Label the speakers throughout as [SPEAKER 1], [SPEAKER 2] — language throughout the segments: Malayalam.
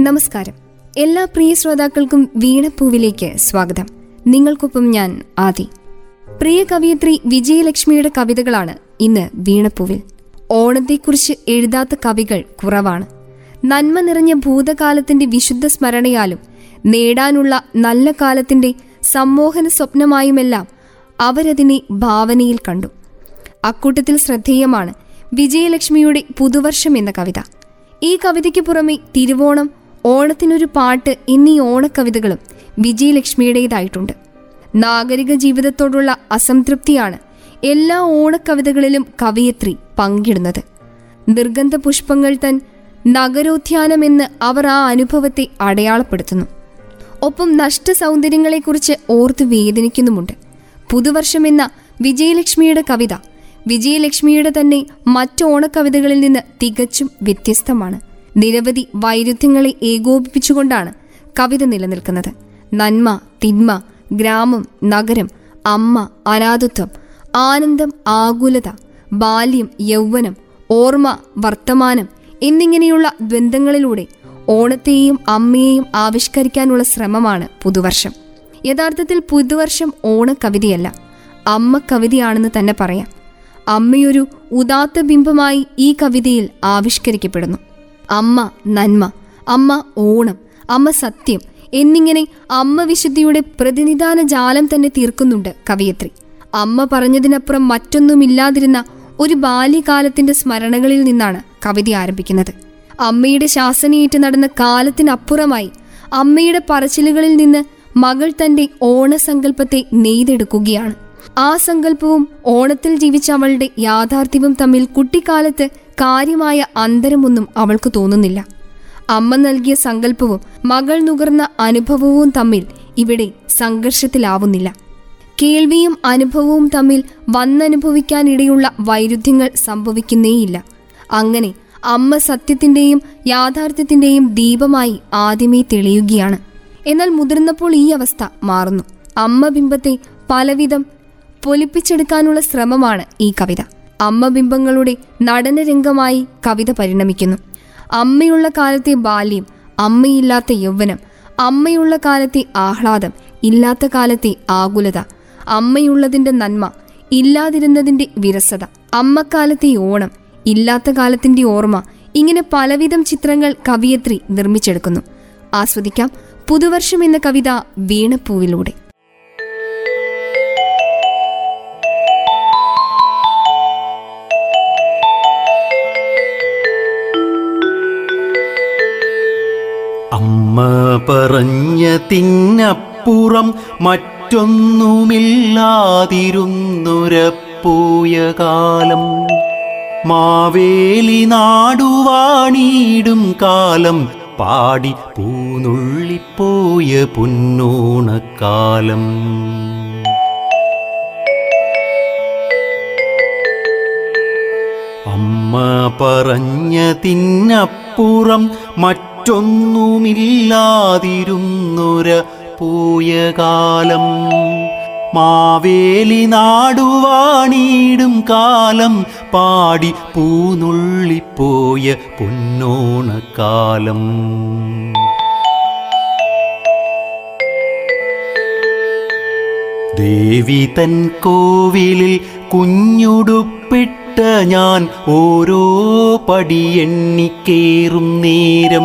[SPEAKER 1] നമസ്കാരം. എല്ലാ പ്രിയ ശ്രോതാക്കൾക്കും വീണപ്പൂവിലേക്ക് സ്വാഗതം. നിങ്ങൾക്കൊപ്പം ഞാൻ ആദി. പ്രിയ കവിയത്രി വിജയലക്ഷ്മിയുടെ കവിതകളാണ് ഇന്ന് വീണപ്പൂവിൽ. ഓണത്തെക്കുറിച്ച് എഴുതാത്ത കവികൾ കുറവാണ്. നന്മ നിറഞ്ഞ ഭൂതകാലത്തിന്റെ വിശുദ്ധ സ്മരണയാലും നേടാനുള്ള നല്ല കാലത്തിന്റെ സമ്മോഹന സ്വപ്നമായുമെല്ലാം അവരതിനെ ഭാവനയിൽ കണ്ടു. അക്കൂട്ടത്തിൽ ശ്രദ്ധേയമാണ് വിജയലക്ഷ്മിയുടെ പുതുവർഷം എന്ന കവിത. ഈ കവിതയ്ക്ക് പുറമെ തിരുവോണം ഓണത്തിനൊരു പാട്ട് എന്നീ ഓണക്കവിതകളും വിജയലക്ഷ്മിയുടേതായിട്ടുണ്ട്. നാഗരിക ജീവിതത്തോടുള്ള അസംതൃപ്തിയാണ് എല്ലാ ഓണക്കവിതകളിലും കവയത്രി പങ്കിടുന്നത്. നിർഗന്ധ പുഷ്പങ്ങൾ തൻ നഗരോദ്യാനമെന്ന് അവർ ആ അനുഭവത്തെ അടയാളപ്പെടുത്തുന്നു. ഒപ്പം നഷ്ട സൗന്ദര്യങ്ങളെക്കുറിച്ച് ഓർത്ത് വേദനിക്കുന്നുമുണ്ട്. പുതുവർഷമെന്ന വിജയലക്ഷ്മിയുടെ കവിത വിജയലക്ഷ്മിയുടെ തന്നെ മറ്റു ഓണക്കവിതകളിൽ നിന്ന് തികച്ചും വ്യത്യസ്തമാണ്. നിരവധി വൈരുദ്ധ്യങ്ങളെ ഏകോപിപ്പിച്ചുകൊണ്ടാണ് കവിത നിലനിൽക്കുന്നത്. നന്മ തിന്മ ഗ്രാമം നഗരം അമ്മ അനാഥത്വം ആനന്ദം ആകുലത ബാല്യം യൗവനം ഓർമ്മ വർത്തമാനം എന്നിങ്ങനെയുള്ള ദ്വന്ദ്ങ്ങളിലൂടെ ഓണത്തെയും അമ്മയെയും ആവിഷ്കരിക്കാനുള്ള ശ്രമമാണ് പുതുവർഷം. യഥാർത്ഥത്തിൽ പുതുവർഷം ഓണക്കവിതയല്ല അമ്മ കവിതയാണെന്ന് തന്നെ പറയാം. അമ്മയൊരു ഉദാത്ത ബിംബമായി ഈ കവിതയിൽ ആവിഷ്കരിക്കപ്പെടുന്നു. അമ്മ നന്മ അമ്മ ഓണം അമ്മ സത്യം എന്നിങ്ങനെ അമ്മ വിശുദ്ധിയുടെ പ്രതിനിധാന ജാലം തന്നെ തീർക്കുന്നുണ്ട് കവിയത്രി. അമ്മ പറഞ്ഞതിനപ്പുറം മറ്റൊന്നുമില്ലാതിരുന്ന ഒരു ബാല്യകാലത്തിന്റെ സ്മരണകളിൽ നിന്നാണ് കവിത ആരംഭിക്കുന്നത്. അമ്മയുടെ ശാസനയേറ്റ് നടന്ന കാലത്തിനപ്പുറമായി അമ്മയുടെ പറച്ചിലുകളിൽ നിന്ന് മകൾ തന്റെ ഓണസങ്കല്പത്തെ നെയ്തെടുക്കുകയാണ്. ആ സങ്കല്പവും ഓണത്തിൽ ജീവിച്ച അവളുടെ യാഥാർത്ഥ്യവും തമ്മിൽ കുട്ടിക്കാലത്ത് കാര്യമായ അന്തരമൊന്നും അവൾക്ക് തോന്നുന്നില്ല. അമ്മ നൽകിയ സങ്കല്പവും മകൾ നുകർന്ന അനുഭവവും തമ്മിൽ ഇവിടെ സംഘർഷത്തിലാവുന്നില്ല. കേൾവിയും അനുഭവവും തമ്മിൽ വന്നനുഭവിക്കാനിടയുള്ള വൈരുദ്ധ്യങ്ങൾ സംഭവിക്കുന്നേയില്ല. അങ്ങനെ അമ്മ സത്യത്തിന്റെയും യാഥാർത്ഥ്യത്തിന്റെയും ദീപമായി ആദ്യമേ തെളിയുകയാണ്. എന്നാൽ മുതിർന്നപ്പോൾ ഈ അവസ്ഥ മാറുന്നു. അമ്മ ബിംബത്തെ പലവിധം പൊലിപ്പിച്ചെടുക്കാനുള്ള ശ്രമമാണ് ഈ കവിത. അമ്മ ബിംബങ്ങളുടെ നടനരംഗമായി കവിത പരിണമിക്കുന്നു. അമ്മയുള്ള കാലത്തെ ബാല്യം അമ്മയില്ലാത്ത യൗവനം അമ്മയുള്ള കാലത്തെ ആഹ്ലാദം ഇല്ലാത്ത കാലത്തെ ആകുലത അമ്മയുള്ളതിന്റെ നന്മ ഇല്ലാതിരുന്നതിന്റെ വിരസത അമ്മക്കാലത്തെ ഓണം ഇല്ലാത്ത കാലത്തിന്റെ ഓർമ്മ ഇങ്ങനെ പലവിധം ചിത്രങ്ങൾ കവിയത്രി നിർമ്മിച്ചെടുക്കുന്നു. ആസ്വദിക്കാം. പുതുവർഷം എന്ന കവിത വീണപ്പൂവിലൂടെ.
[SPEAKER 2] അമ്മ പറഞ്ഞതിനപ്പുറം മറ്റൊന്നുമില്ലാതിരുന്നുരപ്പൂയ കാലം മാവേലി നാടുവാണീടും കാലം. പാടി പൂനുള്ളിപ്പോയ പൊന്നോണക്കാലം. അമ്മ പറഞ്ഞതിനപ്പുറം മറ്റൊന്നുമില്ലാതിരുന്നൊര പോയ കാലം മാവേലി നാടുവാണീടും കാലം. പാടി പൂനുള്ളിപ്പോയ പൊന്നോണക്കാലം. ദേവി തൻ കോവിലിൽ കുഞ്ഞുടുപ്പിട്ട ഞാൻ ഓരോ പടിയെണ്ണിക്കേറും നേരം.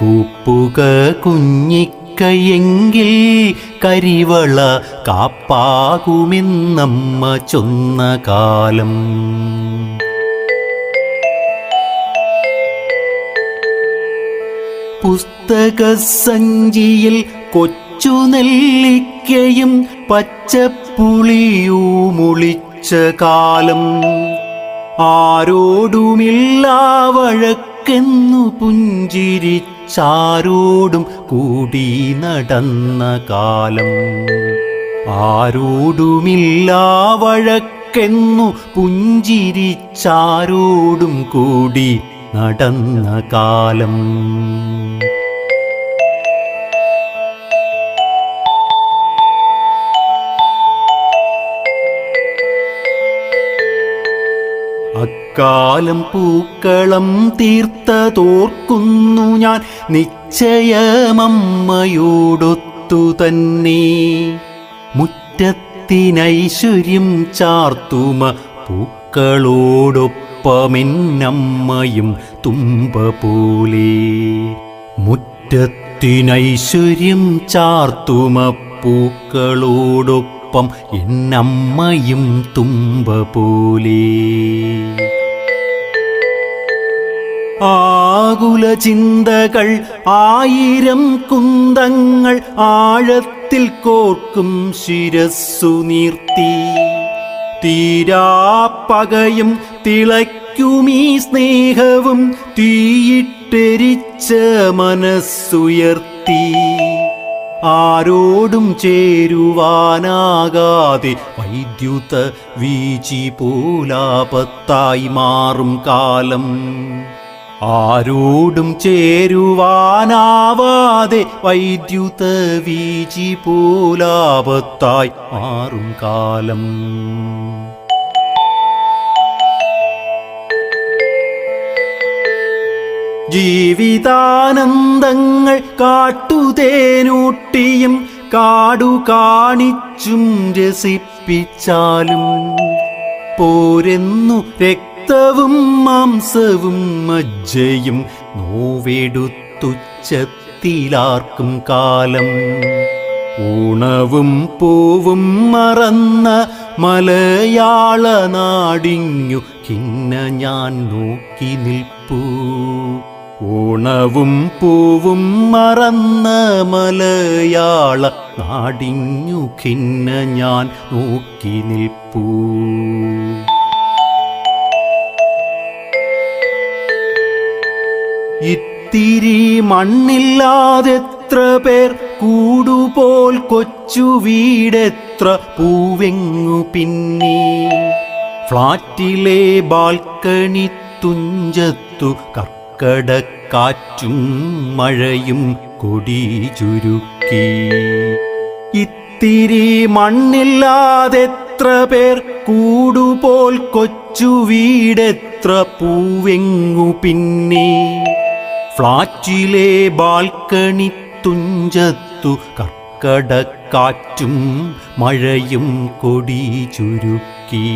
[SPEAKER 2] കൂപ്പുക കുഞ്ഞിക്കയെങ്കിൽ കരിവള കാപ്പാകുമെന്നമ്മ ചൊന്ന കാലം. പുസ്തക സഞ്ചിയിൽ കൊച്ചു നെല്ലിക്കയും പച്ചപ്പുളിയുമുളിച്ച കാലം ആരോടുമില്ലാ വഴക്കെന്നു പുഞ്ചിരിച്ചാരോടും കൂടി നടന്ന കാലം ആരോടുമില്ലാ വഴക്കെന്നു പുഞ്ചിരിച്ചാരോടും കൂടി നടന്ന കാലം എക്കാലം പൂക്കളം തീർത്ത തീർത്തതോർക്കുന്നു ഞാൻ നിശ്ചയമമ്മയോടൊത്തു തന്നെ. മുറ്റത്തിനൈശ്വര്യം ചാർത്തുമ പൂക്കളോടൊപ്പമെന്നമ്മയും തുമ്പ പോലെ മുറ്റത്തിനൈശ്വര്യം ചാർത്തുമ പൂക്കളോടൊപ്പം എന്നമ്മയും തുമ്പ പോലെ ആകുല ചിന്തകൾ ആയിരം കുന്തങ്ങൾ ആഴത്തിൽ കോർക്കും ശിരസ്സു നീർത്തി. തീരാപ്പകയും തിളയ്ക്കുമീ സ്നേഹവും തീയിട്ടെരിച്ച മനസ്സുയർത്തി. ആരോടും ചേരുവാനാകാതെ വൈദ്യുത വീചി പോലാപത്തായി മാറും കാലം. ആരോടും ചേരുവാനാവാതെ വൈദ്യുത വീചി പോലാപത്തായി മാറും കാലം. ജീവിതാനന്ദങ്ങൾ കാട്ടുതേനൂട്ടിയും കാടു കാണിച്ചും രസിപ്പിച്ചാലും പോരെന്നു രക്തവും മാംസവും മജ്ജയും നോവെടുത്തുച്ചത്തിലാർക്കും കാലം. ഊണവും പൂവും മറന്ന മലയാള നാടിഞ്ഞു കിന്ന ഞാൻ നോക്കി നിൽപ്പൂ. ഊണവും പൂവും മറന്ന മലയാള നാടിഞ്ഞു ഖിന്ന ഞാൻ നോക്കി നിൽപ്പൂ. ഇത്തിരി മണ്ണില്ലാതെത്ര പേർ കൂടുപോൽ കൊച്ചു വീടെത്ര പൂവെങ്ങു പിന്നി. ഫ്ളാറ്റിലെ ബാൽക്കണി തുഞ്ചത്തു കർക്കടക്കാറ്റും മഴയും കൊടി ചുരുക്കി. ഇത്തിരി മണ്ണില്ലാതെത്ര പേർ കൂടുപോൽ കൊച്ചു വീടെത്ര പൂവെങ്ങു പിന്നെ. ഫ്ളാറ്റിലെ ബാൽക്കണി തുഞ്ചത്തു കർക്കടക്കാറ്റും മഴയും കൊടി ചുരുക്കി.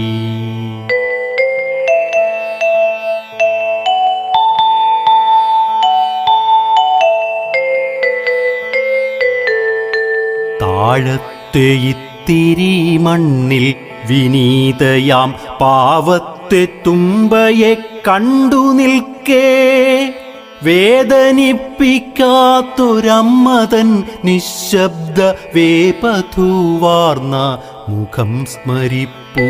[SPEAKER 2] താഴത്തെ ഇത്തിരി മണ്ണിൽ വിനീതയാം പാവത്തെ തുമ്പയെ കണ്ടു നിൽക്കേ. വേദനിപ്പിക്കാത്തൊരമ്മതൻ നിശബ്ദ വേപഥുവാർന്ന മുഖം സ്മരിപ്പൂ.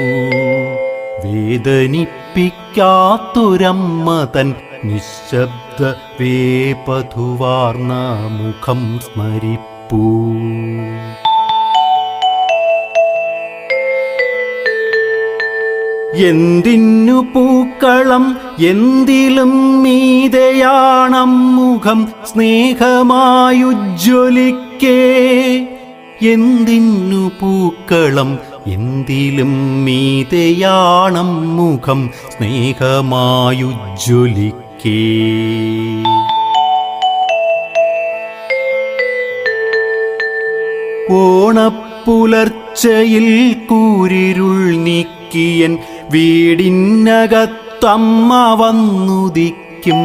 [SPEAKER 2] വേദനിപ്പിക്കാത്തൊരമ്മതൻ നിശബ്ദ വേപധുവാർന്ന മുഖം സ്മരിപ്പൂ. എന്തിന്നു പൂക്കളം എന്തിലും മീതയാണമ്മുഖം സ്നേഹമായുജ്വലിക്കേ. എന്തിന്നു പൂക്കളം എന്തിലും മീതയാണമ്മുഖം സ്നേഹമായുജ്വലിക്കേ. ഓണപ്പുലർച്ചയിൽ കൂരിരുൾ നീക്കിയൻ വീടിനകത്തമ്മ വന്നുദിക്കും.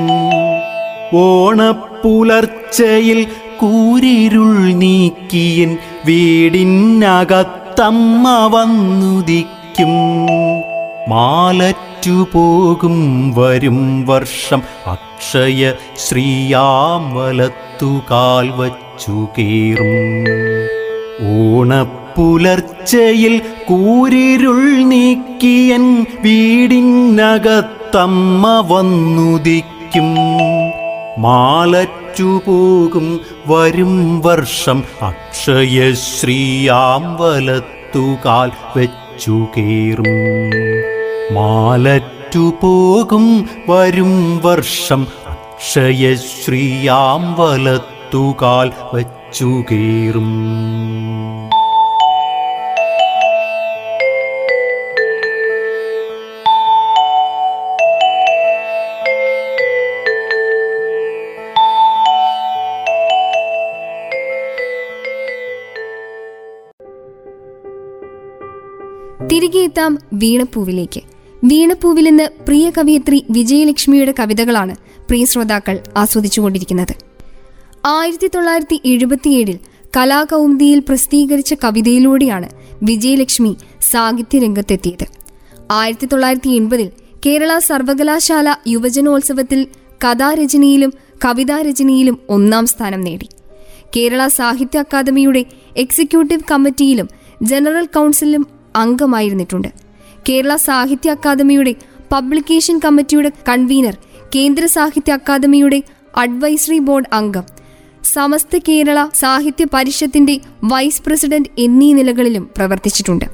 [SPEAKER 2] ഓണപ്പുലർച്ചയിൽ കൂരിരുൾ നീക്കിയൻ വീടിനകത്തമ്മ വന്നുദിക്കും. മാലറ്റു പോകും വരും വർഷം അക്ഷയ ശ്രീയാം വലത്തുകാൽ വച്ചു കേറും ഓണപ്പുലർച്ചയിൽ കൂരിരുൾ നീക്കിയൻ വീടിനകത്തമ്മ വന്നുദിക്കും. മാലറ്റു പോകും വരും വർഷം അക്ഷയ ശ്രീയാം വലത്തുകാൽ വെച്ചു കേറും. മാലറ്റു പോകും വരും വർഷം അക്ഷയ ശ്രീയാം വലത്തുകാൽ വെച്ചു കേറും.
[SPEAKER 1] തിരികെ എത്താം വീണപ്പൂവിലേക്ക്. വീണപ്പൂവിൽ നിന്ന് പ്രിയ കവയിത്രി വിജയലക്ഷ്മിയുടെ കവിതകളാണ് പ്രിയ ശ്രോതാക്കൾ ആസ്വദിച്ചുകൊണ്ടിരിക്കുന്നത്. ആയിരത്തി തൊള്ളായിരത്തി എഴുപത്തിയേഴിൽ കലാകൗമുദിയിൽ പ്രസിദ്ധീകരിച്ച കവിതയിലൂടെയാണ് വിജയലക്ഷ്മി സാഹിത്യരംഗത്തെത്തിയത്. ആയിരത്തി തൊള്ളായിരത്തി എൺപതിൽ കേരള സർവകലാശാല യുവജനോത്സവത്തിൽ കഥാരചനയിലും കവിതാരചനയിലും ഒന്നാം സ്ഥാനം നേടി. കേരള സാഹിത്യ അക്കാദമിയുടെ എക്സിക്യൂട്ടീവ് കമ്മിറ്റിയിലും ജനറൽ കൗൺസിലും അംഗമായിരുന്നിട്ടുണ്ട്. കേരള സാഹിത്യ അക്കാദമിയുടെ പബ്ലിക്കേഷൻ കമ്മിറ്റിയുടെ കൺവീനർ കേന്ദ്ര സാഹിത്യ അക്കാദമിയുടെ അഡ്വൈസറി ബോർഡ് അംഗം സമസ്ത കേരള സാഹിത്യ പരിഷത്തിന്റെ വൈസ് പ്രസിഡന്റ് എന്നീ നിലകളിലും പ്രവർത്തിച്ചിട്ടുണ്ട്.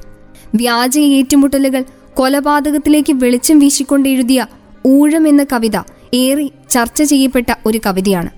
[SPEAKER 1] വ്യാജ ഏറ്റുമുട്ടലുകൾ കൊലപാതകത്തിലേക്ക് വെളിച്ചം വീശിക്കൊണ്ടെഴുതിയ ഊഴം എന്ന കവിത ഏറെ ചർച്ച ചെയ്യപ്പെട്ട ഒരു കവിതയാണ്.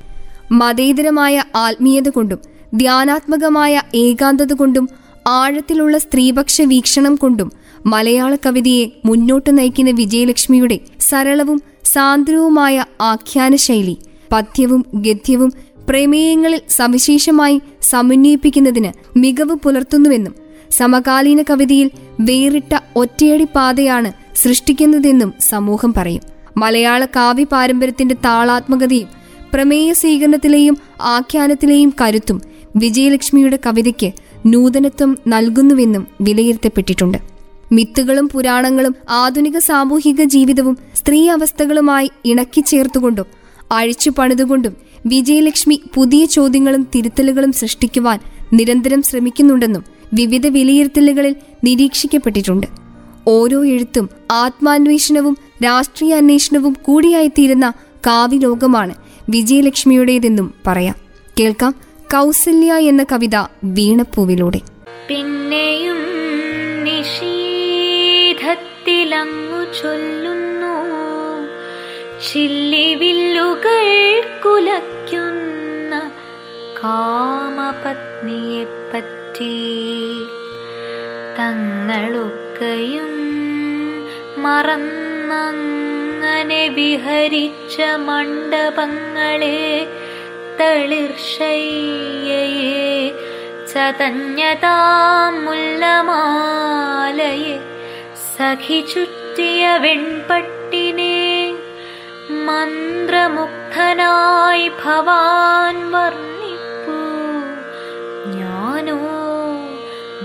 [SPEAKER 1] മതേതരമായ ആത്മീയത കൊണ്ടും ധ്യാനാത്മകമായ ഏകാന്തത കൊണ്ടും ആഴത്തിലുള്ള സ്ത്രീപക്ഷ വീക്ഷണം കൊണ്ടും മലയാള കവിതയെ മുന്നോട്ട് നയിക്കുന്ന വിജയലക്ഷ്മിയുടെ സരളവും സാന്ദ്രവുമായ ആഖ്യാന ശൈലി പദ്യവും ഗദ്യവും പ്രമേയങ്ങളിൽ സവിശേഷമായി സമന്വയിപ്പിക്കുന്നതിന് മികവ് പുലർത്തുന്നുവെന്നും സമകാലീന കവിതയിൽ വേറിട്ട ഒറ്റയടി പാതയാണ് സൃഷ്ടിക്കുന്നതെന്നും സമൂഹം പറയും. മലയാള കാവ്യ പാരമ്പര്യത്തിന്റെ താളാത്മകതയും പ്രമേയ സ്വീകരണത്തിലെയും ആഖ്യാനത്തിലെയും കരുത്തും വിജയലക്ഷ്മിയുടെ കവിതയ്ക്ക് നൂതനത്വം നൽകുന്നുവെന്നും വിലയിരുത്തപ്പെട്ടിട്ടുണ്ട്. മിത്തുകളും പുരാണങ്ങളും ആധുനിക സാമൂഹിക ജീവിതവും സ്ത്രീ അവസ്ഥകളുമായി ഇണക്കി ഇണക്കിച്ചേർത്തുകൊണ്ടും അഴിച്ചു പണിതുകൊണ്ടും വിജയലക്ഷ്മി പുതിയ ചോദ്യങ്ങളും തിരുത്തലുകളും സൃഷ്ടിക്കുവാൻ നിരന്തരം ശ്രമിക്കുന്നുണ്ടെന്നും വിവിധ വിലയിരുത്തലുകളിൽ നിരീക്ഷിക്കപ്പെട്ടിട്ടുണ്ട്. ഓരോ എഴുത്തും ആത്മാന്വേഷണവും രാഷ്ട്രീയ അന്വേഷണവും കൂടിയായിത്തീരുന്ന കാവ്യലോകമാണ് വിജയലക്ഷ്മിയുടേതെന്നും പറയാം. കേൾക്കാം. കൗസല്യ എന്ന കവിത വീണപ്പൂവിലൂടെ.
[SPEAKER 3] പിന്നെയും നിഷീധത്തിലങ്ങു ചൊല്ലുന്നു. ചില്ലിവില്ലുകൾ കുലയ്ക്കുന്ന കാമപത്നിയെപ്പറ്റി തങ്ങളൊക്കെയും മറന്നങ്ങനെ വിഹരിച്ച മണ്ഡപങ്ങളെ തളിർശയ്യയെ ചതഞ്ഞതാം മുല്ലമാലയെ സഖി ചുറ്റിയ വെൺപട്ടിനെ മന്ത്രമുഗ്ധനായി ഭവാൻ വർണ്ണിപ്പൂ ഞാനോ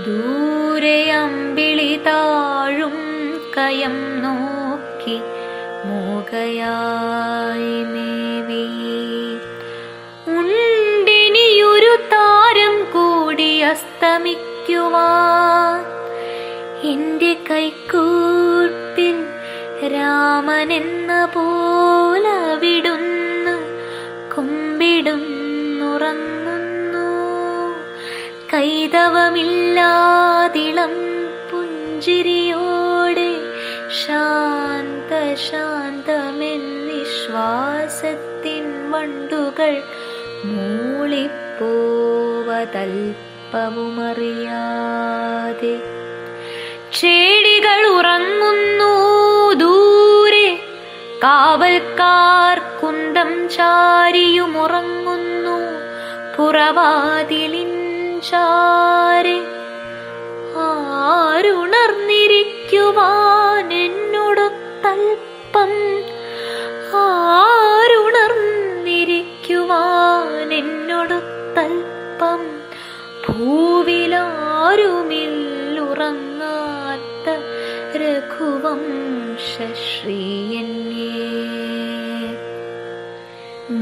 [SPEAKER 3] ദൂരെ അമ്പിളി താഴും കയം നോക്കി മൂകയായി മേവി അസ്തമിക്കുവാൻ. എന്റെ കൈക്കൂട്ടിൽ രാമനെന്ന പോലവിടുന്ന് കുമ്പിടുന്നുറങ്ങുന്നു. കൈതവമില്ലാതിളം പുഞ്ചിരിയോടെ ശാന്ത ശാന്തമെൻ നിശ്വാസത്തിൻ വണ്ടുകൾ മൂളിപ്പോവതൽപ്പവുമറിയാതെ ചേടികൾ ഉറങ്ങുന്നു ദൂരെ. കാവൽക്കാർ കുന്തം ചാരിയുമുറങ്ങുന്നു പുറവാതിലിൻ ചാരെ. ആരുണർന്നിരിക്കുവാൻ എന്നോടൊത്തൽപ്പം രഘുവംശ്രീയന്യേ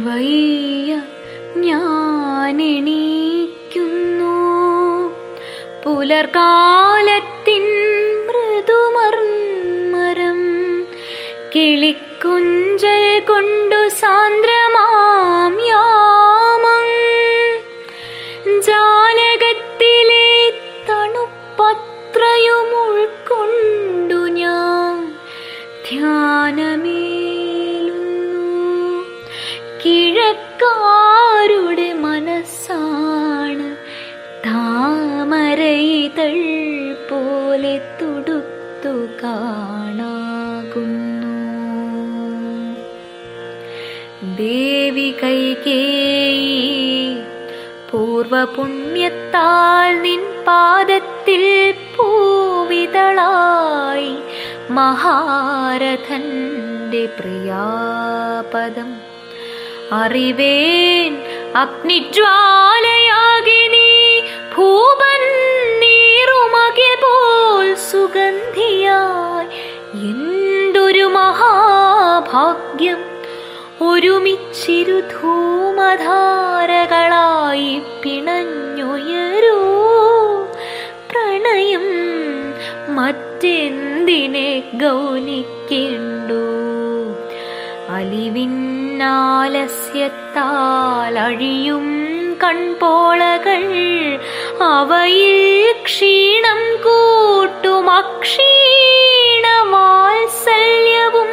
[SPEAKER 3] വയ്യ ഞാനെണീക്കുന്നു. പുലർകാലത്തിൻ മൃദുമർമരം കിളിക്കുഞ്ചൽ കൊണ്ടു കിഴക്കാരുടെ മനസ്സാണ്. താമരയിതൾ പോലെ തുടുത്തു കാണാകുന്നു. ദേവി കൈകേയി പൂർവപുണ്യത്താൽ നിൻ പാദത്തിൽ പൂവിതളായി. മഹാരഥന്റെ പ്രിയാപദം അറിവേൻ. അഗ്നിജ്വാലയാകെ നീ ഭൂപൻ നീറുമകിൽ പോൽ സുഗന്ധിയായി. എന്തൊരു മഹാഭാഗ്യം. ഒരുമിച്ചിരു ധൂമധാരകളായി പിണഞ്ഞുയരൂ. പ്രണയം മറ്റെന്തിനെ ഗൗനിക്കേണ്ടു? അലിവിന്നാലസ്യത്താൽ അഴിയും കൺപോളകൾ. അവയിൽ ക്ഷീണം കൂട്ടും അക്ഷീണ വാത്സല്യവും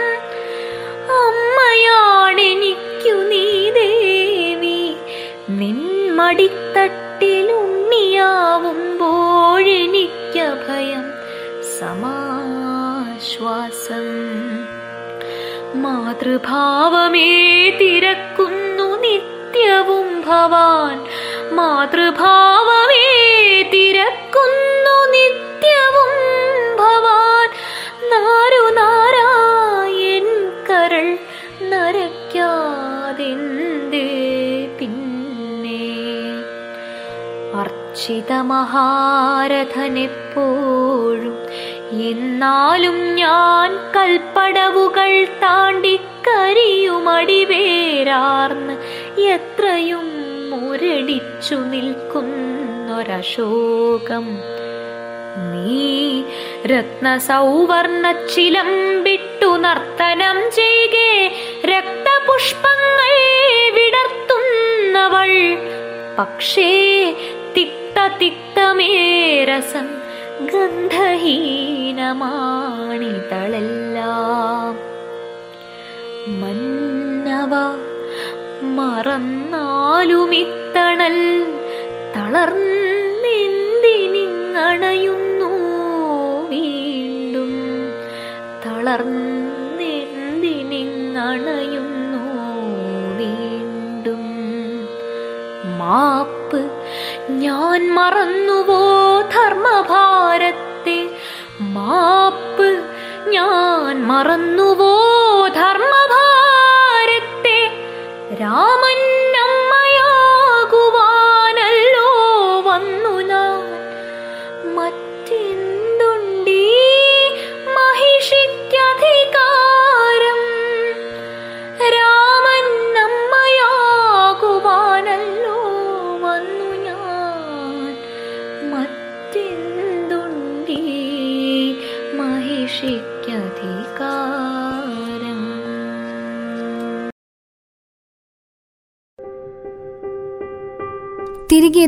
[SPEAKER 3] അമ്മയാണെനിക്കു നീ ദേവി. നിന്മടിത്തട്ടിലുണ്ണിയാവുമ്പോഴെനിക്കഭയം സമാശ്വാസം മാതൃഭാവമേ തിരക്കുന്നു നിത്യവും ഭവാൻ. മാതൃഭാവമേ തിരക്കുന്നു നിത്യവും ഭവാൻ. നാരു നാരായൻ കരൾ നരയ്ക്കാതെന്തേ പിന്നെ? അർച്ചിത മഹാരഥനെപ്പോഴും എന്നാലും ഞാൻ കൽപ്പടവുകൾ താണ്ടി കരിയുമടിവേരാർന്ന് എത്രയും മുരടിച്ചു നിൽക്കുന്നൊരശോകം. നീ രത്നസൗവർണച്ചിലം വിട്ടു നർത്തനം ചെയ്കെ രക്തപുഷ്പങ്ങൾ വിടർത്തുന്നവൾ. പക്ഷേ തിക്ത തിക്തമേരസം ഗന്ധഹീനമാണിതളെല്ലാം. മന്നവ മറന്നാലുമിത്തണൽ തളർന്നെന്തിനിങ്ങണയുന്നു വീണ്ടും തളർന്നെന്തിനിങ്ങണയുന്നു വീണ്ടും. മാപ്പ് ഞാൻ മറന്നുവോ ധർമ്മഭാരത്തെ? മാപ്പ് ഞാൻ മറന്നുവോ ധർമ്മഭാരത്തെ? രാമൻ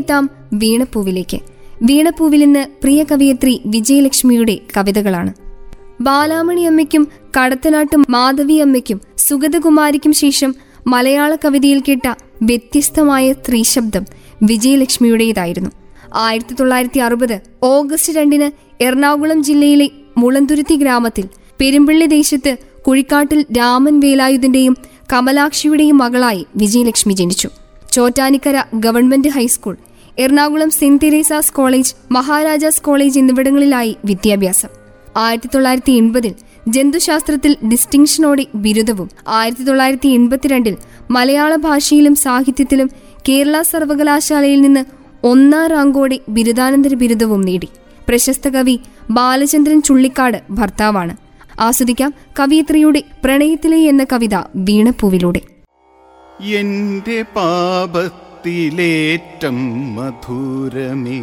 [SPEAKER 1] എത്താം വീണപ്പൂവിലേക്ക്. വീണപ്പൂവിൽ നിന്ന് പ്രിയ കവിയത്രി വിജയലക്ഷ്മിയുടെ കവിതകളാണ്. ബാലാമണി അമ്മയ്ക്കും കടത്തനാട്ട് മാധവി അമ്മയ്ക്കും സുഗതകുമാരിക്കും ശേഷം മലയാള കവിതയിൽ കേട്ട വ്യത്യസ്തമായ സ്ത്രീശബ്ദം വിജയലക്ഷ്മിയുടേതായിരുന്നു. ആയിരത്തി തൊള്ളായിരത്തി അറുപത് ഓഗസ്റ്റ് രണ്ടിന് എറണാകുളം ജില്ലയിലെ മുളന്തുരുത്തി ഗ്രാമത്തിൽ പെരുമ്പള്ളി ദേശത്ത് കുഴിക്കാട്ടിൽ രാമൻ വേലായുധന്റെയും കമലാക്ഷിയുടെയും മകളായി വിജയലക്ഷ്മി ജനിച്ചു. Chottanikkara government high school. Ernakulam saint Teresa's college Maharajas college എന്നിവിടങ്ങളിലായി വിദ്യാഭ്യാസം. ആയിരത്തി തൊള്ളായിരത്തി എൺപതിൽ ജന്തുശാസ്ത്രത്തിൽ ഡിസ്റ്റിങ്ഷനോടെ ബിരുദവും ആയിരത്തി തൊള്ളായിരത്തി എൺപത്തിരണ്ടിൽ മലയാള ഭാഷയിലും സാഹിത്യത്തിലും കേരള സർവകലാശാലയിൽ നിന്ന് ഒന്നാം റാങ്കോടെ ബിരുദാനന്തര ബിരുദവും നേടി. പ്രശസ്ത കവി ബാലചന്ദ്രൻ ചുള്ളിക്കാട് ഭർത്താവാണ്. ആസ്വദിക്കാം കവിയത്രിയുടെ പ്രണയത്തിലെ എന്ന കവിത വീണപ്പൂവിലൂടെ.
[SPEAKER 2] പാപത്തിലേറ്റം മധുരമേ.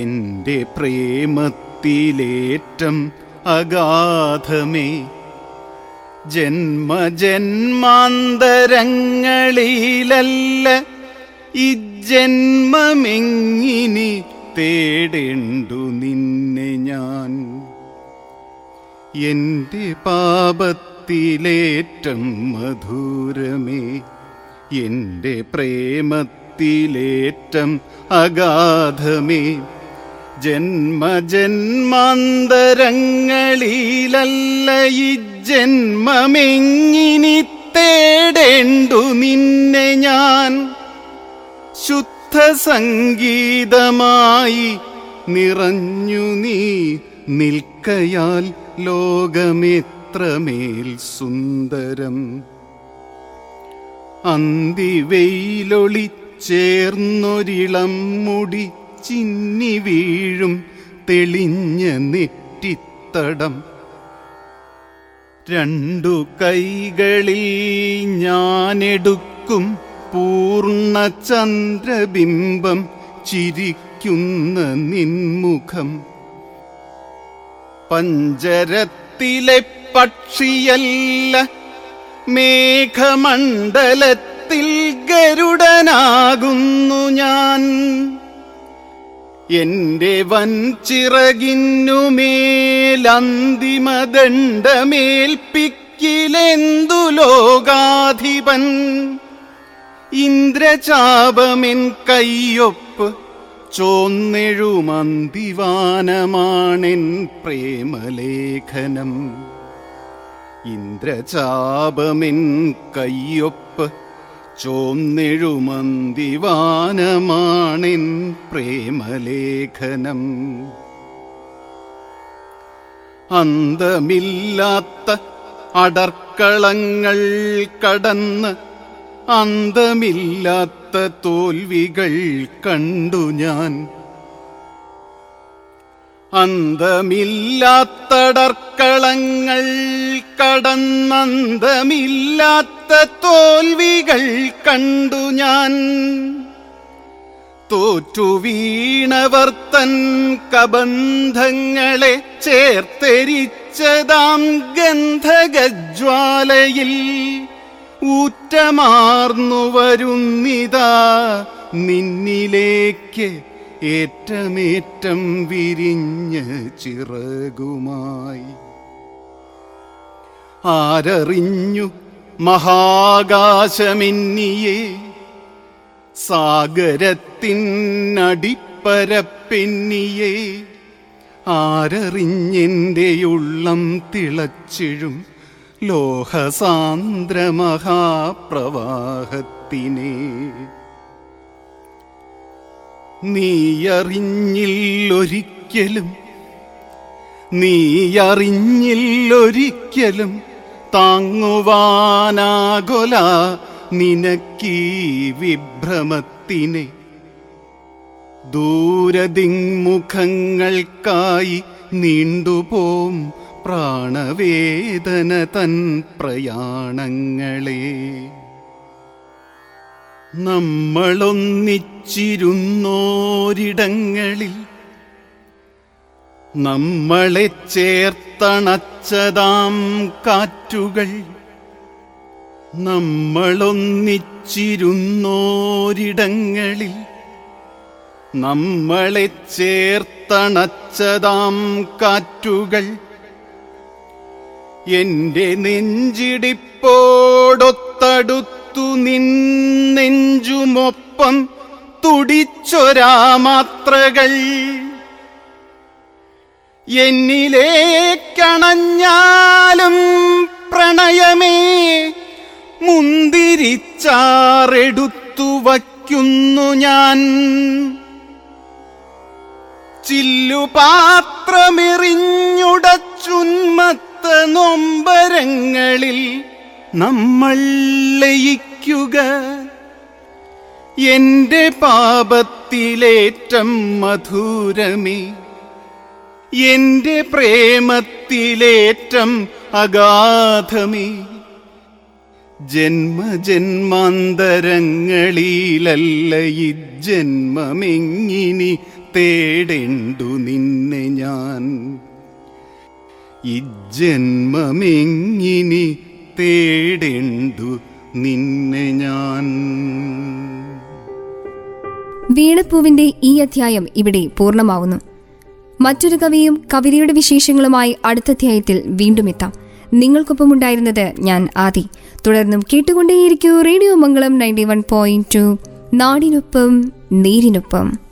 [SPEAKER 2] എന്റെ പ്രേമത്തിലേറ്റം അഗാധമേ. ജന്മജന്മാന്തരങ്ങളിലല്ല ഇജന്മമെങ്ങിനി തേടേണ്ടു നിന്നെ ഞാൻ. എന്റെ പാപത്തിലേറ്റം മധുരമേ. എന്റെ പ്രേമത്തിലേറ്റം അഗാധമേ. ജന്മജന്മാന്തരങ്ങളിലല്ല ഈ ജന്മമെങ്ങിനി തേടേണ്ടു നിന്നെ ഞാൻ. ശുദ്ധ സംഗീതമായി
[SPEAKER 4] നിറഞ്ഞു നീ നിൽക്കയാൽ ലോകമെത്രമേൽ സുന്ദരം. അന്തിവെയിലൊളി ചേർന്നൊരിളം മുടി ചിന്നി വീഴും തെളിഞ്ഞ നെറ്റിത്തടം. രണ്ടു കൈകളിൽ ഞാനെടുക്കും പൂർണ ചന്ദ്രബിംബം ചിരിക്കുന്ന നിൻമുഖം. പഞ്ചരത്തിലെ പക്ഷിയല്ല മേഘമണ്ഡലത്തിൽ ഗരുഡനാകുന്നു ഞാൻ. എന്റെ വൻചിറകിന്നുമേലന്തിമദണ്ഡമേൽപ്പിക്കിലെന്തു ലോകാധിപൻ ഇന്ദ്രചാപമെൻ കയ്യൊപ്പ് ചോന്നെഴുമന്തിവാനമാണെൻ പ്രേമലേഖനം. ഇന്ദ്രചാപമെൻ കയ്യൊപ്പ് ചോന്നിഴുമന്തിവാനമാണിൻ പ്രേമലേഖനം. അന്തമില്ലാത്ത അടർക്കളങ്ങൾ കടന്ന് അന്തമില്ലാത്ത തോൽവികൾ കണ്ടു ഞാൻ. അന്തമില്ലാത്തടർക്കളങ്ങൾ കടന്നന്തമില്ലാത്ത തോൽവികൾ കണ്ടു ഞാൻ. തോറ്റു വീണവർ തൻ കബന്ധങ്ങളെ ചേർത്തെരിച്ചതാം ഗന്ധഗജ്വാലയിൽ ഊറ്റമാർന്നു വരുന്നിതാ നിന്നിലേക്ക് ഏറ്റമേറ്റം വിരിഞ്ഞ് ചിറകുമായി. ആരറിഞ്ഞു മഹാകാശമിന്നിയെ? സാഗരത്തിനടിപ്പരപ്പെന്നിയെ. ആരറിഞ്ഞിന്റെ ഉള്ളം തിളച്ചിഴും ലോഹസാന്ദ്രമഹാപ്രവാഹത്തിനെ. നീയറിഞ്ഞില്ലൊരിക്കലും നീയറിഞ്ഞില്ലൊരിക്കലും താങ്ങുവാനാകൊല നിനക്കീ വിഭ്രമത്തിനെ. ദൂരദിങ്മുഖങ്ങൾക്കായി നീണ്ടുപോം പ്രാണവേദന തൻ പ്രയാണങ്ങളെ. നമ്മളൊന്നിച്ചിരുന്നോരിടങ്ങളിൽ നമ്മളെ ചേർത്തണച്ചതാം കാറ്റുകൾ. നമ്മളൊന്നിച്ചിരുന്നോരിടങ്ങളിൽ നമ്മളെ ചേർത്തണച്ചതാം കാറ്റുകൾ. എന്റെ നെഞ്ചിടിപ്പോടൊത്തടുത്തു നിന്നെഞ്ചുമൊപ്പം തുടിച്ചൊരാ മാത്രകൾ എന്നിലേക്കണഞ്ഞാലും പ്രണയമേ മുന്തിരിച്ചാറെടുത്തു വയ്ക്കുന്നു ഞാൻ. ചില്ലുപാത്രമെറിഞ്ഞുടച്ചുന്മത്ത നൊമ്പരങ്ങളിൽ നമ്മൾ ലയിക്കുക എന്റെ പാപത്തിലേറ്റം മധുരമേ. എന്റെ പ്രേമത്തിലേറ്റം അഗാധമേ. ജന്മജന്മാന്തരങ്ങളിലല്ല ഈ ജന്മമെങ്ങിനി തേടേണ്ടു നിന്നെ ഞാൻ. ഈ ജന്മമെങ്ങിനി തേടേണ്ടു നിന്നെ ഞാൻ.
[SPEAKER 1] വീണപ്പൂവിന്റെ ഈ അധ്യായം ഇവിടെ പൂർണമാവുന്നു. മറ്റൊരു കവിയും കവിതയുടെ വിശേഷങ്ങളുമായി അടുത്ത അധ്യായത്തിൽ വീണ്ടും എത്താം. നിങ്ങൾക്കൊപ്പമുണ്ടായിരുന്നത് ഞാൻ ആദി. തുടർന്നും കേട്ടുകൊണ്ടേയിരിക്കൂ radio Mangalam ninety one point two. നാടിനൊപ്പം നേരിനൊപ്പം.